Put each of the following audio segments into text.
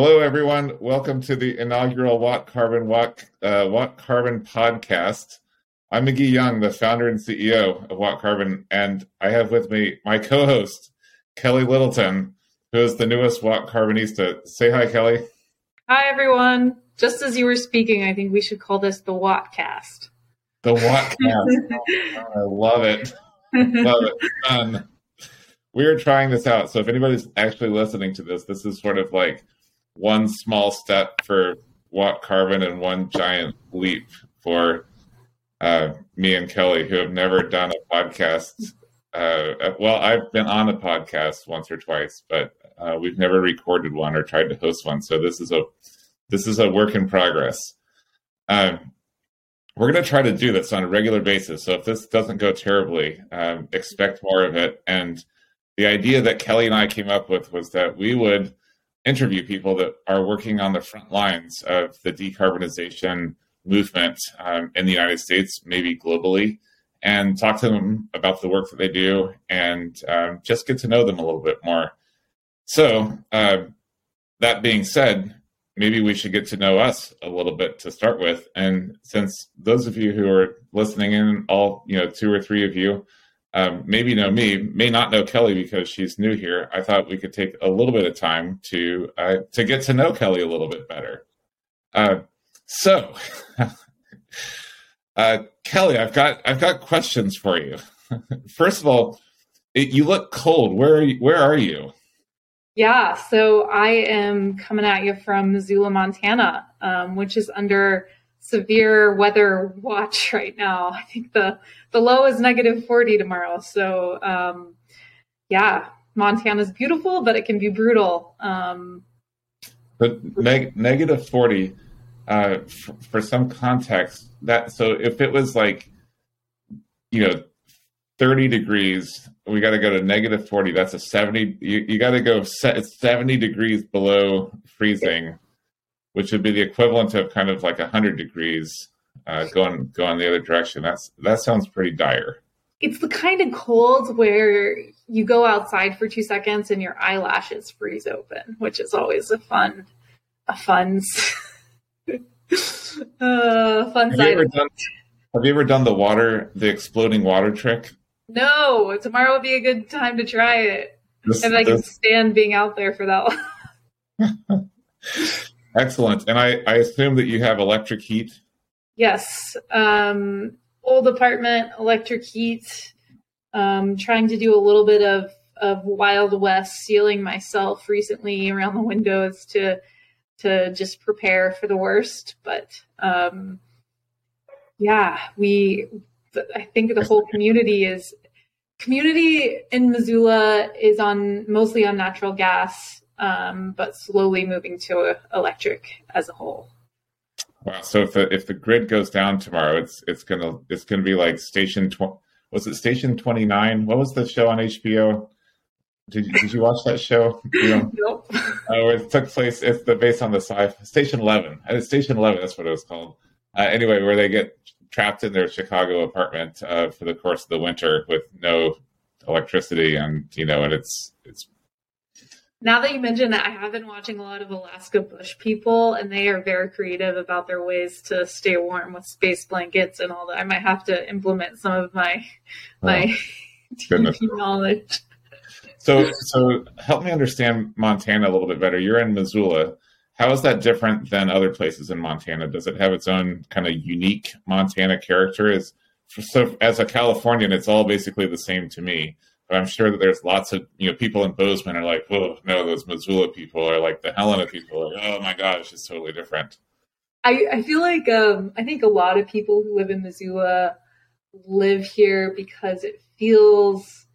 Hello, everyone. Welcome to the inaugural Watt Carbon Watt, uh, Watt Carbon podcast. I'm McGee Young, the founder and CEO of Watt Carbon, and I have with me my co-host Kelli Littleton, who is the newest Watt Carbonista. Say hi, Kelli. Hi, everyone. Just as you were speaking, I think we should call this the Wattcast. The Wattcast. oh, I love it. love it. Fun. We are trying this out. So if anybody's actually listening to this, this is sort of like one small step for Watt Carbon and one giant leap for uh, me and Kelli, who have never done a podcast. Uh, well, I've been on a podcast once or twice, but uh, we've never recorded one or tried to host one. So this is a this is a work in progress. Um, we're going to try to do this on a regular basis. So if this doesn't go terribly, um, expect more of it. And the idea that Kelli and I came up with was that we would interview people that are working on the front lines of the decarbonization movement um, in the United States, maybe globally, and talk to them about the work that they do and um, just get to know them a little bit more. So, uh, that being said, maybe we should get to know us a little bit to start with. And since those of you who are listening in, all you know, two or three of you, um, maybe know me, may not know Kelli because she's new here. I thought we could take a little bit of time to uh, to get to know Kelli a little bit better. Uh, so, uh, Kelli, I've got I've got questions for you. First of all, it, you look cold. Where are you, where are you? Yeah, so I am coming at you from Missoula, Montana, um, which is under severe weather watch right now. I think the the low is negative 40 tomorrow. So um, yeah, Montana's beautiful, but it can be brutal. Um, but neg- negative 40 uh, for, for some context that so if it was like you know 30 degrees we got to go to negative 40 that's a 70 you, you got to go 70 degrees below freezing which would be the equivalent of kind of like 100 degrees uh, going going the other direction. That's that sounds pretty dire. It's the kind of cold where you go outside for two seconds and your eyelashes freeze open which is always a fun a fun uh, fun have side you, ever done, have you ever done the water the exploding water trick? No, tomorrow would be a good time to try it. This, if I can stand being out there for that long. Excellent. And I, I assume that you have electric heat? Yes. Um, old apartment, electric heat. Um, trying to do a little bit of, of Wild West sealing myself recently around the windows to to just prepare for the worst. But um, yeah, we I think the whole community is community in Missoula is on mostly on natural gas, um, but slowly moving to electric as a whole. Wow! So if the if the grid goes down tomorrow, it's it's gonna it's gonna be like station tw- was it station twenty nine? What was the show on HBO? Did you, did you watch that show? You know, nope. Oh, it took place. It's the based on the sci station eleven. It's station eleven. That's what it was called. Uh, anyway, where they get trapped in their Chicago apartment uh, for the course of the winter with no electricity, and you know, and it's it's. Now that you mention that, I have been watching a lot of Alaska Bush people, and they are very creative about their ways to stay warm with space blankets and all that. I might have to implement some of my oh, my oh, knowledge. So, so help me understand Montana a little bit better. You're in Missoula. How is that different than other places in Montana? Does it have its own kind of unique Montana character? Is so as a Californian, it's all basically the same to me. But I'm sure that there's lots of you know people in Bozeman are like, oh no, those Missoula people are like the Helena people are. Oh my gosh, it's totally different. I, I feel like um, I think a lot of people who live in Missoula live here because it feels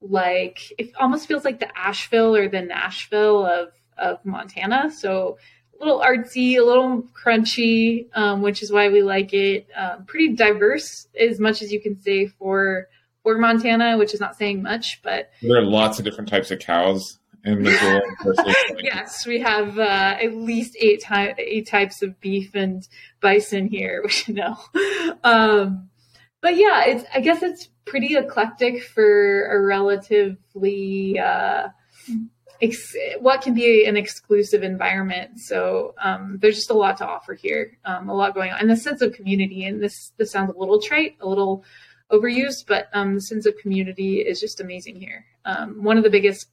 like it almost feels like the Asheville or the Nashville of of Montana. So a little artsy, a little crunchy, um, which is why we like it. Um, pretty diverse, as much as you can say for for Montana, which is not saying much, but there are lots of different types of cows in Missoula. yes, we have uh, at least eight, ty- eight types of beef and bison here. Which you know, um, but yeah, it's I guess it's pretty eclectic for a relatively uh, ex- what can be an exclusive environment. So um, there's just a lot to offer here, um, a lot going on, and the sense of community. And this this sounds a little trite, a little overused, but um, the sense of community is just amazing here. Um, one of the biggest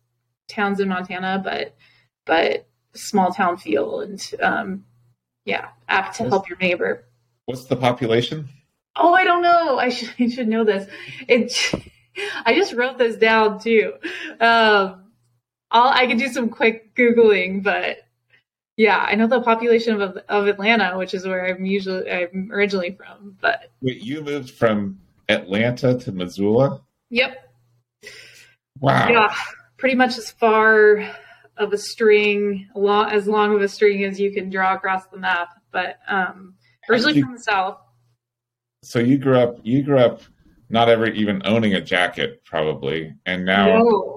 towns in Montana, but but small town feel and um, yeah, apt to help your neighbor. What's the population? Oh, I don't know. I should I should know this. It. I just wrote this down too. Um, I'll, I can do some quick googling, but yeah, I know the population of of Atlanta, which is where I'm usually I'm originally from. But wait, you moved from Atlanta to Missoula? Yep. Wow. Yeah, pretty much as far of a string, long, as long of a string as you can draw across the map. But um, originally you, from the south. So you grew up. You grew up not ever even owning a jacket, probably, and now. No.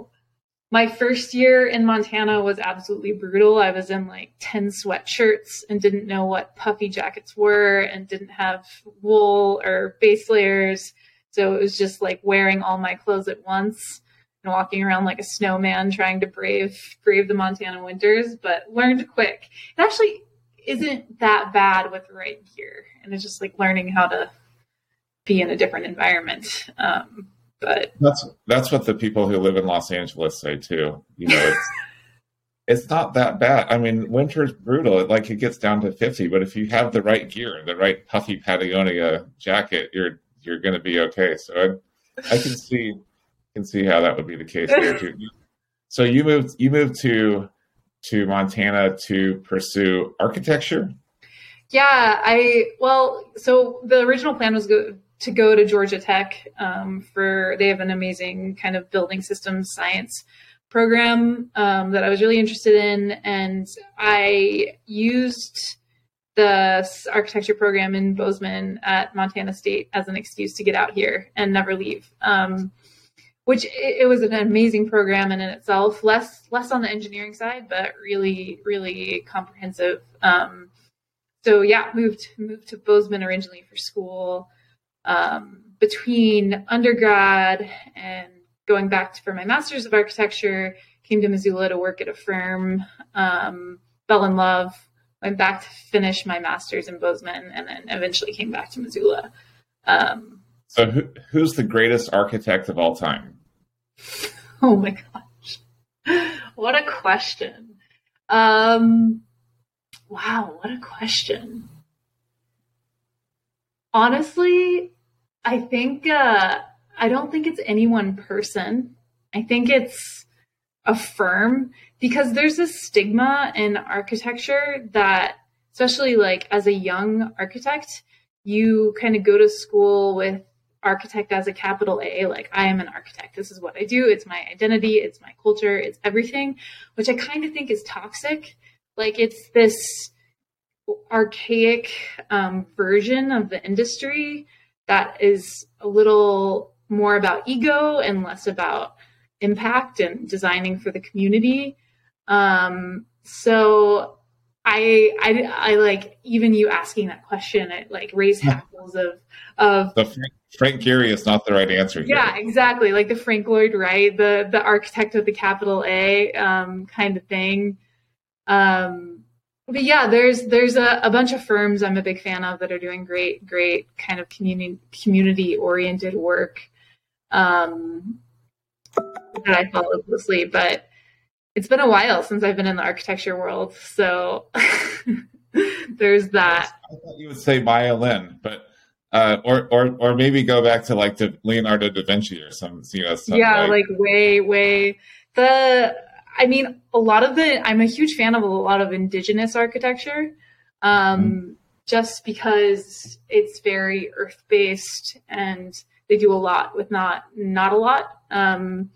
My first year in Montana was absolutely brutal. I was in like 10 sweatshirts and didn't know what puffy jackets were and didn't have wool or base layers. So it was just like wearing all my clothes at once and walking around like a snowman trying to brave brave the Montana winters, but learned quick. It actually isn't that bad with the right gear. And it's just like learning how to be in a different environment. Um, but that's that's what the people who live in Los Angeles say too. You know, it's it's not that bad. I mean, winter's brutal. It like it gets down to fifty, but if you have the right gear, the right puffy Patagonia jacket, you're you're going to be okay. So I, I can see can see how that would be the case there too. So you moved you moved to to Montana to pursue architecture. Yeah, I well, so the original plan was go, to go to Georgia Tech um, for they have an amazing kind of building systems science program um, that I was really interested in, and I used the architecture program in Bozeman at Montana State as an excuse to get out here and never leave. Um, which it, it, was an amazing program in, in itself, less less on the engineering side, but really really comprehensive. Um, so yeah, moved moved to Bozeman originally for school um, between undergrad and going back to, for my master's of architecture, came to Missoula to work at a firm, um, fell in love, went back to finish my master's in Bozeman, and then eventually came back to Missoula. Um, so, who, who's the greatest architect of all time? Oh my gosh, what a question! Um, wow, what a question honestly, I think uh, I don't think it's any one person. I think it's a firm because there's a stigma in architecture that, especially like as a young architect, you kind of go to school with architect as a capital A, like I am an architect. This is what I do. It's my identity. It's my culture. It's everything, which I kind of think is toxic. Like it's this archaic um, version of the industry that is a little more about ego and less about impact and designing for the community. Um, so I, I, I like even you asking that question. It like raised hackles of of the Frank, Frank Gehry is not the right answer. Here. Yeah, exactly. Like the Frank Lloyd Wright, the the architect with the capital A um, kind of thing. Um, but yeah, there's there's a, a, bunch of firms I'm a big fan of that are doing great, great kind of community community oriented work um, that I follow closely. But it's been a while since I've been in the architecture world, so there's that. I thought you would say violin, but uh, or or or maybe go back to like the Leonardo da Vinci or some you know. yeah, like, like way way the I mean, a lot of the, I'm a huge fan of a lot of indigenous architecture, um, mm-hmm. just because it's very earth based and they do a lot with not, not a lot. Um,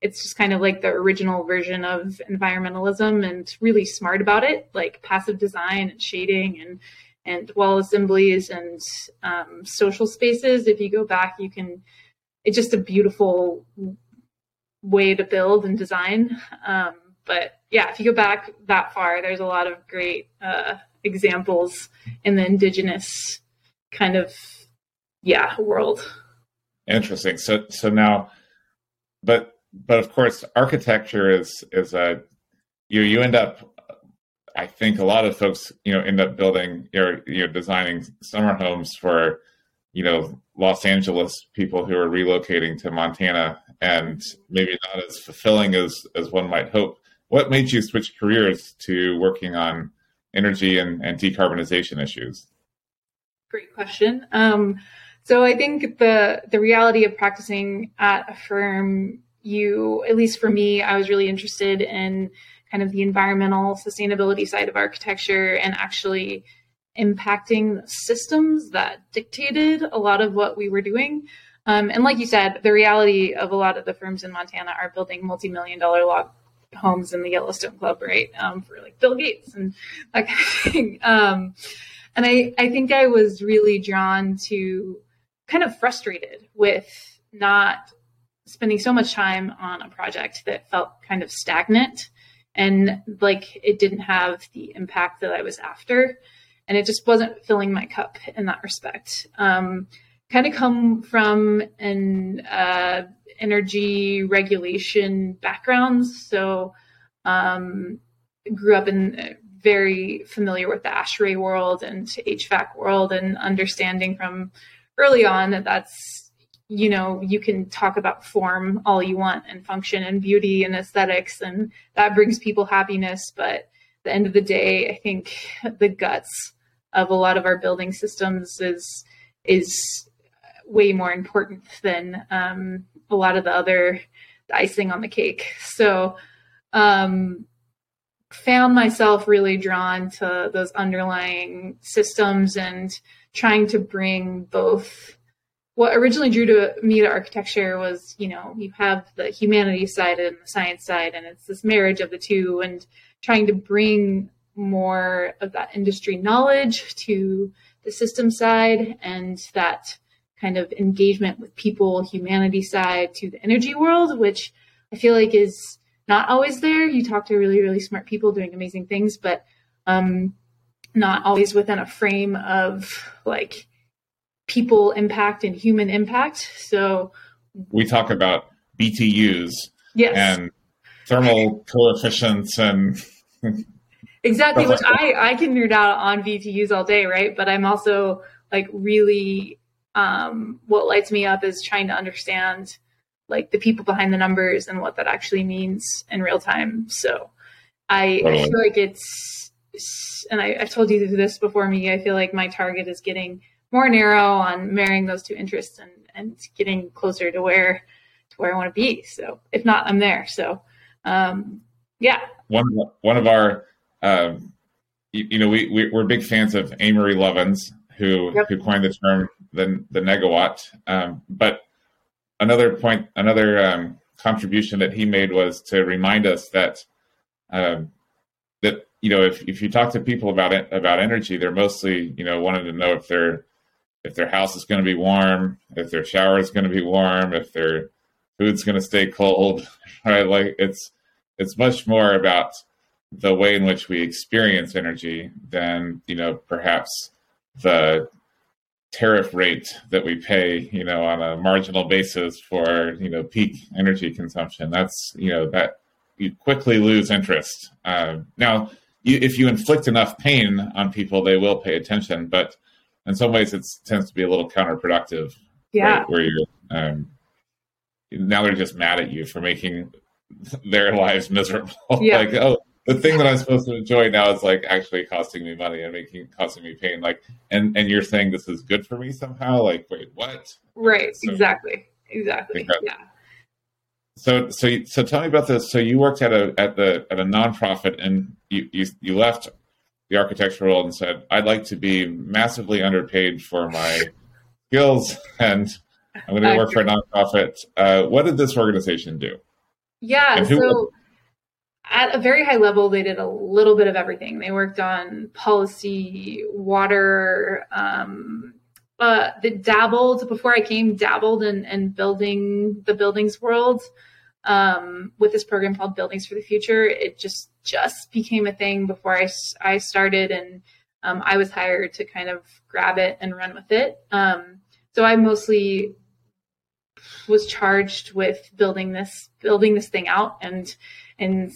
it's just kind of like the original version of environmentalism and really smart about it, like passive design and shading and, and wall assemblies and um, social spaces. If you go back, you can, it's just a beautiful way to build and design. Um, but yeah, if you go back that far, there's a lot of great uh, examples in the indigenous kind of yeah world. Interesting. So so now, but but of course, architecture is is a you you end up I think a lot of folks, you know, end up building or you know designing summer homes for, you know, Los Angeles people who are relocating to Montana, and maybe not as fulfilling as as one might hope. What made you switch careers to working on energy and, and decarbonization issues? Great question. Um, so I think the the reality of practicing at a firm, you at least for me, I was really interested in kind of the environmental sustainability side of architecture and actually impacting systems that dictated a lot of what we were doing. Um, and like you said, the reality of a lot of the firms in Montana are building multi-million dollar log homes in the Yellowstone Club, right? Um, for like Bill Gates and that kind of thing. Um, and I, I think I was really drawn to kind of frustrated with not spending so much time on a project that felt kind of stagnant and like it didn't have the impact that I was after. And it just wasn't filling my cup in that respect. Um, kind of come from an uh, energy regulation background. So um, grew up in uh, very familiar with the ASHRAE world and HVAC world and understanding from early on that that's you know, you can talk about form all you want and function and beauty and aesthetics, and that brings people happiness. But at the end of the day, I think the guts of a lot of our building systems is is way more important than um, a lot of the other the icing on the cake. So, um, found myself really drawn to those underlying systems and trying to bring both what originally drew to me to architecture was, you know, you have the humanities side and the science side, and it's this marriage of the two, and trying to bring more of that industry knowledge to the system side and that kind of engagement with people, humanity side to the energy world, which I feel like is not always there. You talk to really, really smart people doing amazing things, but um, not always within a frame of like people impact and human impact. So we talk about BTUs yes. and thermal coefficients and exactly which I, I can nerd out on BTUs all day, right? But I'm also like really um, what lights me up is trying to understand like the people behind the numbers and what that actually means in real time. So I. I feel like it's and I, I've told you this before me. I feel like my target is getting more narrow on marrying those two interests and, and getting closer to where to where I want to be. So if not, I'm there. So um, yeah. One one of our um, you, you, know we, we are big fans of Amory Lovins who yep. who coined the term the the negawatt. Um, but another point, another um, contribution that he made was to remind us that um, that you know if if you talk to people about it about energy, they're mostly you know wanting to know if they're if their house is going to be warm, if their shower is going to be warm, if their food's going to stay cold, right? Like it's it's much more about the way in which we experience energy than you know perhaps the tariff rate that we pay you know on a marginal basis for you know peak energy consumption that's you know that you quickly lose interest uh, now you, if you inflict enough pain on people they will pay attention but in some ways it tends to be a little counterproductive. Yeah. Right, where you're um, now they're just mad at you for making their lives miserable. Yeah. like, oh, the thing that I'm supposed to enjoy now is like actually costing me money and making costing me pain. Like, and and you're saying this is good for me somehow? Like, wait, what? Right. So, exactly. Exactly. Yeah. So so so tell me about this. So you worked at a at the at a nonprofit and you you, you left the architectural world and said, I'd like to be massively underpaid for my skills and I'm going to work for a nonprofit. Uh, what did this organization do? Yeah, so at a very high level, they did a little bit of everything. They worked on policy, water, um, they dabbled before I came, dabbled in, in building the buildings world um, with this program called Buildings for the Future. It just just became a thing before I, I started, and um, I was hired to kind of grab it and run with it. Um, so I mostly was charged with building this building this thing out and and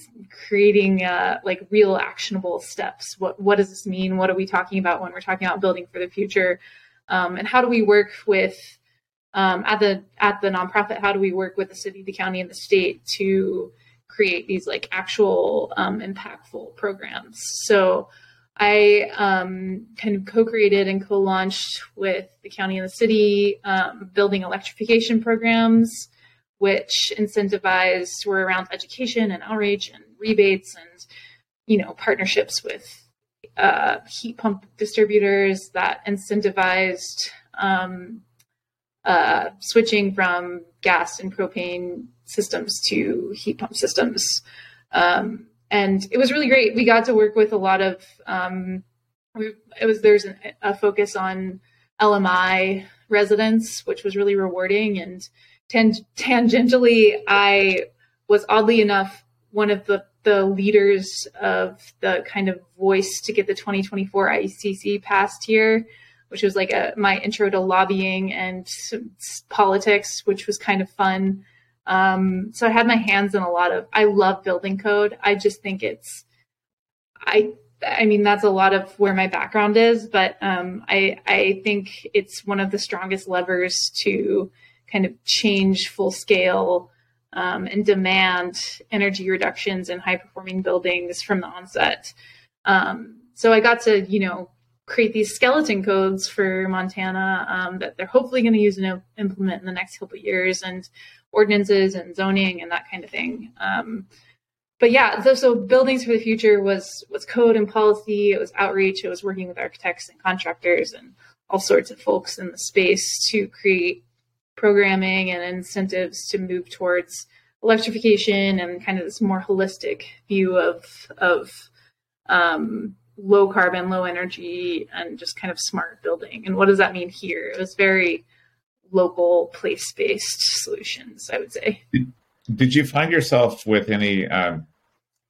creating uh, like real actionable steps. What what does this mean? What are we talking about when we're talking about building for the future? Um, and how do we work with um, at the at the nonprofit? How do we work with the city, the county, and the state to create these like actual um, impactful programs? So I um, kind of co-created and co-launched with the county and the city um, building electrification programs, which incentivized were around education and outreach and rebates and you know partnerships with uh, heat pump distributors that incentivized um, uh, switching from gas and propane systems to heat pump systems. Um, and it was really great. We got to work with a lot of. Um, it was there's an, a focus on LMI residents, which was really rewarding. And tan- tangentially, I was oddly enough one of the the leaders of the kind of voice to get the 2024 ICC passed here, which was like a, my intro to lobbying and politics, which was kind of fun. Um, so I had my hands in a lot of. I love building code. I just think it's. I I mean that's a lot of where my background is, but um, I I think it's one of the strongest levers to kind of change full scale um, and demand energy reductions in high performing buildings from the onset. Um, so I got to you know create these skeleton codes for Montana um, that they're hopefully going to use and implement in the next couple years, and ordinances and zoning and that kind of thing. Um, but yeah, so, so buildings for the future was was code and policy. It was outreach. It was working with architects and contractors and all sorts of folks in the space to create programming and incentives to move towards electrification and kind of this more holistic view of of um, low carbon, low energy, and just kind of smart building. And what does that mean here? It was very local place based solutions, I would say. Did, did, you find yourself with any um,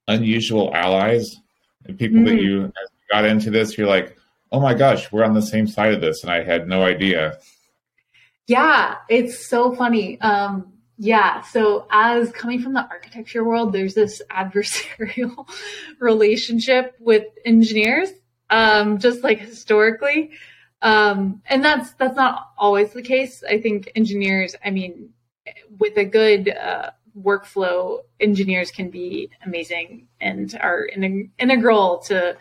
unusual allies and people mm-hmm. that you got into this? You're like, oh my gosh, we're on the same side of this, and I had no idea. Yeah, it's so funny. Um, yeah, so as coming from the architecture world, there's this adversarial relationship with engineers, um, just like historically. Um, and that's that's not always the case. I think engineers, I mean, with a good uh, workflow, engineers can be amazing and are in, integral to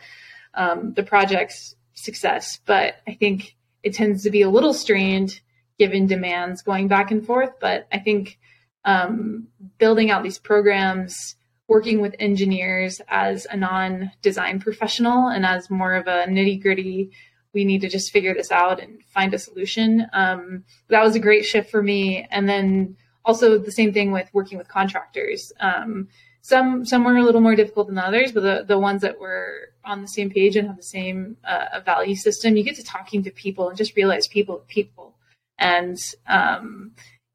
um, the project's success. But I think it tends to be a little strained given demands going back and forth. But I think um, building out these programs, working with engineers as a non-design professional and as more of a nitty gritty we need to just figure this out and find a solution. Um, that was a great shift for me. And then also the same thing with working with contractors. Um, some some were a little more difficult than others, but the, the ones that were on the same page and have the same uh, value system, you get to talking to people and just realize people people. And um,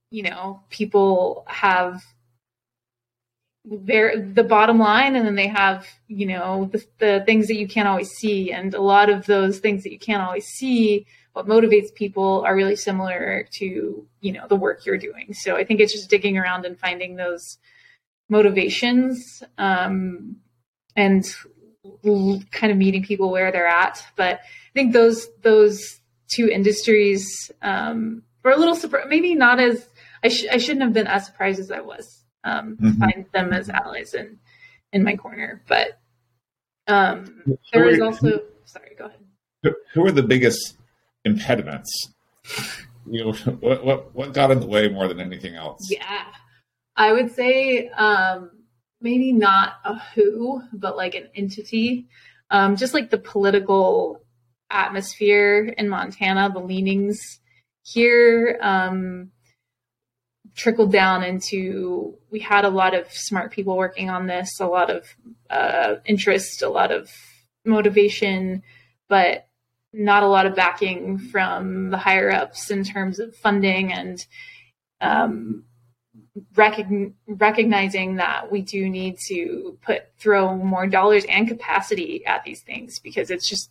you know, people have their the bottom line and then they have you know the, the things that you can't always see. And a lot of those things that you can't always see what motivates people are really similar to you know the work you're doing. So i think it's just digging around and finding those motivations um, and kind of meeting people where they're at. But i think those those two industries um, were a little surprised maybe not as I, sh- I shouldn't have been as surprised as i was um, mm-hmm. find them as allies in in my corner. But um, there is also sorry, go ahead. Who are the biggest impediments? You know, what what what got in the way more than anything else? Yeah, I would say um, maybe not a who, but like an entity. Um, just like the political atmosphere in Montana, the leanings here. Um, trickled down into we had a lot of smart people working on this, a lot of uh, interest, a lot of motivation, but not a lot of backing from the higher ups in terms of funding and um, recogn- recognizing that we do need to put throw more dollars and capacity at these things because it's just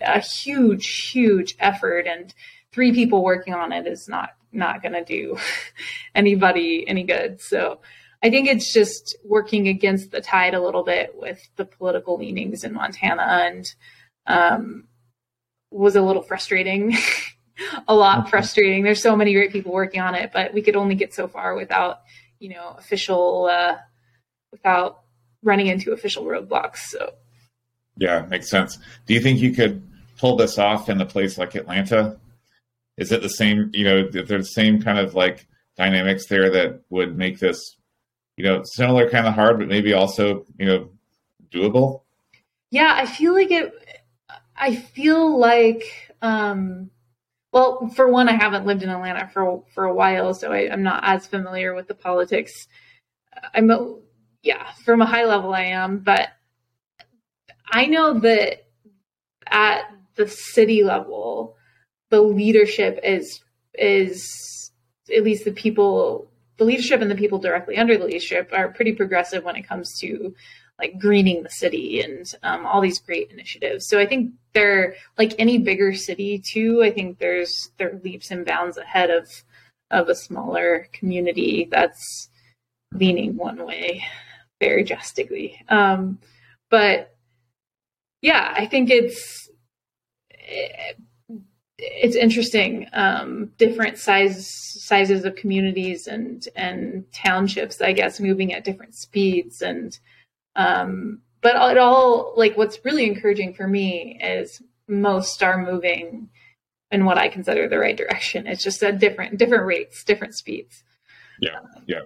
a huge, huge effort and three people working on it is not not going to do anybody any good. So I think it's just working against the tide a little bit with the political leanings in Montana and um, was a little frustrating. a lot mm-hmm. frustrating. There's so many great people working on it, but we could only get so far without, you know, official, uh, without running into official roadblocks. So, yeah, makes sense. Do you think you could pull this off in a place like Atlanta? Is it the same, you know, there's the same kind of like dynamics there that would make this, you know, similar kind of hard, but maybe also, you know, doable? Yeah, I feel like it, I feel like, um, well, for one, I haven't lived in Atlanta for for a while, so I, am not as familiar with the politics. I'm, a, yeah, from a high level, I am, but I know that at the city level, the leadership is is at least the people, the leadership and the people directly under the leadership are pretty progressive when it comes to like greening the city and um, all these great initiatives. So I think they're like any bigger city too. I think there's there leaps and bounds ahead of of a smaller community that's leaning one way very drastically. Um, but yeah, I think it's it's interesting. Um, different size sizes of communities and and townships, I guess, moving at different speeds and um, but it all like what's really encouraging for me is most are moving in what I consider the right direction. It's just at different different rates, different speeds. Yeah, yeah.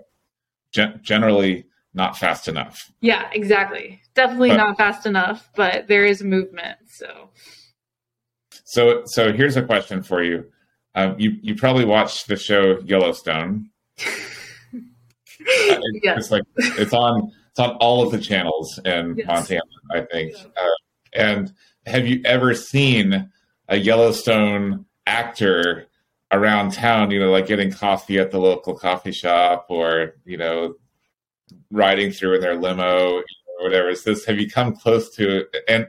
Gen- generally not fast enough. Yeah, exactly. Definitely but, not fast enough, but there is movement. So, so, so here's a question for you. Um, you you probably watched the show Yellowstone. yeah. It's like it's on it's on all of the channels in yes. Montana, I think. Yeah. Uh, and have you ever seen a Yellowstone actor around town? You know, like getting coffee at the local coffee shop, or you know, riding through in their limo or whatever. Is this have you come close to? it? And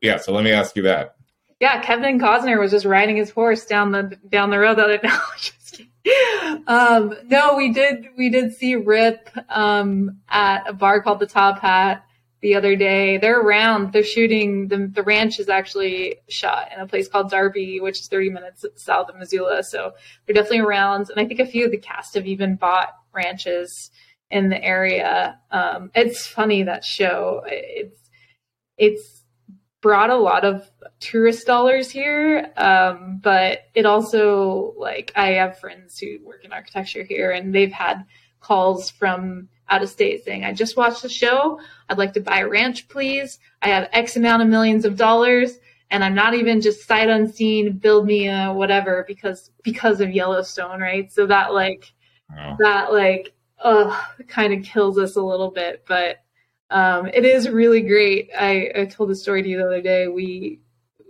yeah, so let me ask you that. Yeah, Kevin Costner was just riding his horse down the down the road the other day. um, no, we did we did see Rip um, at a bar called the Top Hat the other day. They're around. They're shooting. The the ranch is actually shot in a place called Darby, which is 30 minutes south of Missoula. So they're definitely around. And I think a few of the cast have even bought ranches in the area. Um, it's funny that show. It's it's brought a lot of tourist dollars here, um, but it also like I have friends who work in architecture here, and they've had calls from out of state saying, "I just watched the show. I'd like to buy a ranch, please. I have X amount of millions of dollars." And I'm not even just sight unseen, build me a whatever because because of Yellowstone, right? So that like wow. that like uh kind of kills us a little bit, but um, it is really great. I, I told the story to you the other day. We,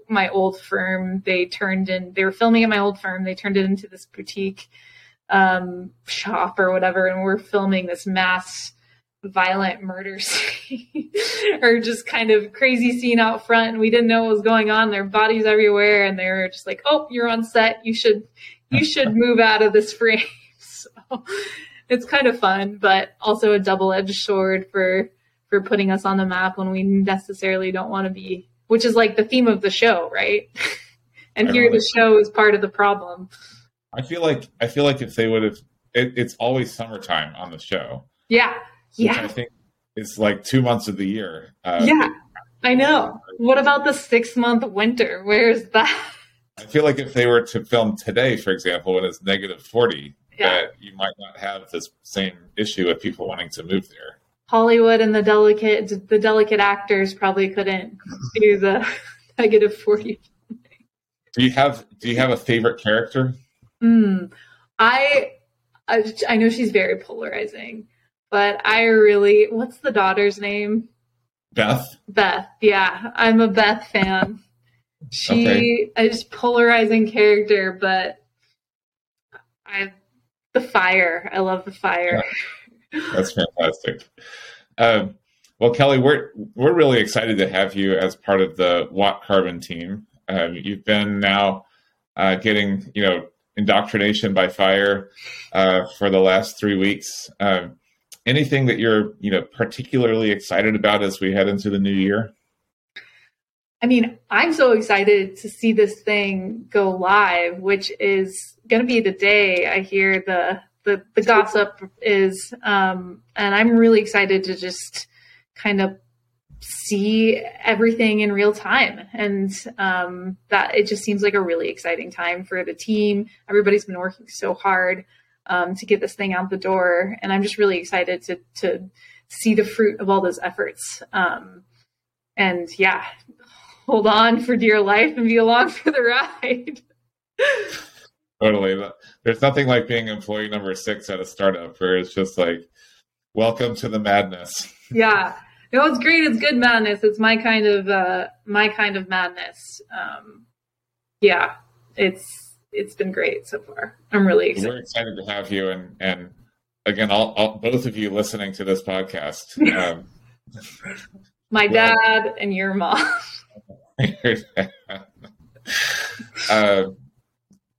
my old firm, they turned in, they were filming at my old firm. They turned it into this boutique um, shop or whatever, and we're filming this mass violent murder scene or just kind of crazy scene out front and we didn't know what was going on their bodies everywhere and they were just like oh you're on set you should you should move out of this frame so it's kind of fun but also a double-edged sword for for putting us on the map when we necessarily don't want to be, which is like the theme of the show, right? and here the show is part of the problem. I feel like I feel like if they would have, it, it's always summertime on the show. Yeah, yeah. I think it's like two months of the year. Uh, yeah, I know. What about the six month winter? Where's that? I feel like if they were to film today, for example, when it's negative forty, yeah. that you might not have this same issue of people wanting to move there. Hollywood and the delicate the delicate actors probably couldn't do the negative forty. Do you have Do you have a favorite character? Mm, I, I I know she's very polarizing, but I really what's the daughter's name? Beth. Beth, yeah, I'm a Beth fan. She okay. is polarizing character, but I the fire. I love the fire. Yeah. That's fantastic. Um, well, Kelli, we're we're really excited to have you as part of the Watt Carbon team. Um, you've been now uh, getting you know indoctrination by fire uh, for the last three weeks, um, anything that you're you know particularly excited about as we head into the new year? I mean, I'm so excited to see this thing go live, which is going to be the day I hear the the, the gossip is, um, and I'm really excited to just kind of see everything in real time. And um, that it just seems like a really exciting time for the team. Everybody's been working so hard um, to get this thing out the door. And i'm just really excited to to see the fruit of all those efforts. Um, and yeah hold on for dear life and be along for the ride totally there's nothing like being employee number six at a startup where it's just like welcome to the madness yeah no, it's great. It's good madness. It's my kind of uh, my kind of madness. Um, yeah, it's it's been great so far. I'm really excited. We're excited to have you, and and again, all, all both of you listening to this podcast. Um, my dad and your mom. uh,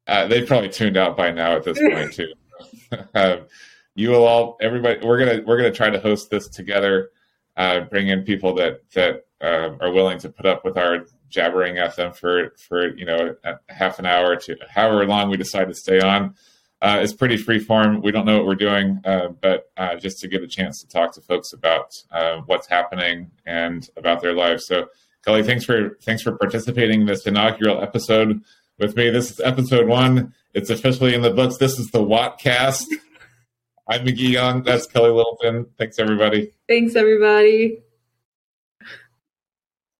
uh, they probably tuned out by now at this point too. Uh, you will all, everybody. We're gonna we're gonna try to host this together uh, bring in people that that uh, are willing to put up with our jabbering at them for for you know half an hour to however long we decide to stay on. Uh, it's pretty free form. We don't know what we're doing, uh, but uh, just to get a chance to talk to folks about uh, what's happening and about their lives. So, Kelli, thanks for thanks for participating in this inaugural episode with me. This is episode one. It's officially in the books. This is the Wattcast. I'm McGee Young. That's Kelli Littleton. Thanks, everybody. Thanks, everybody.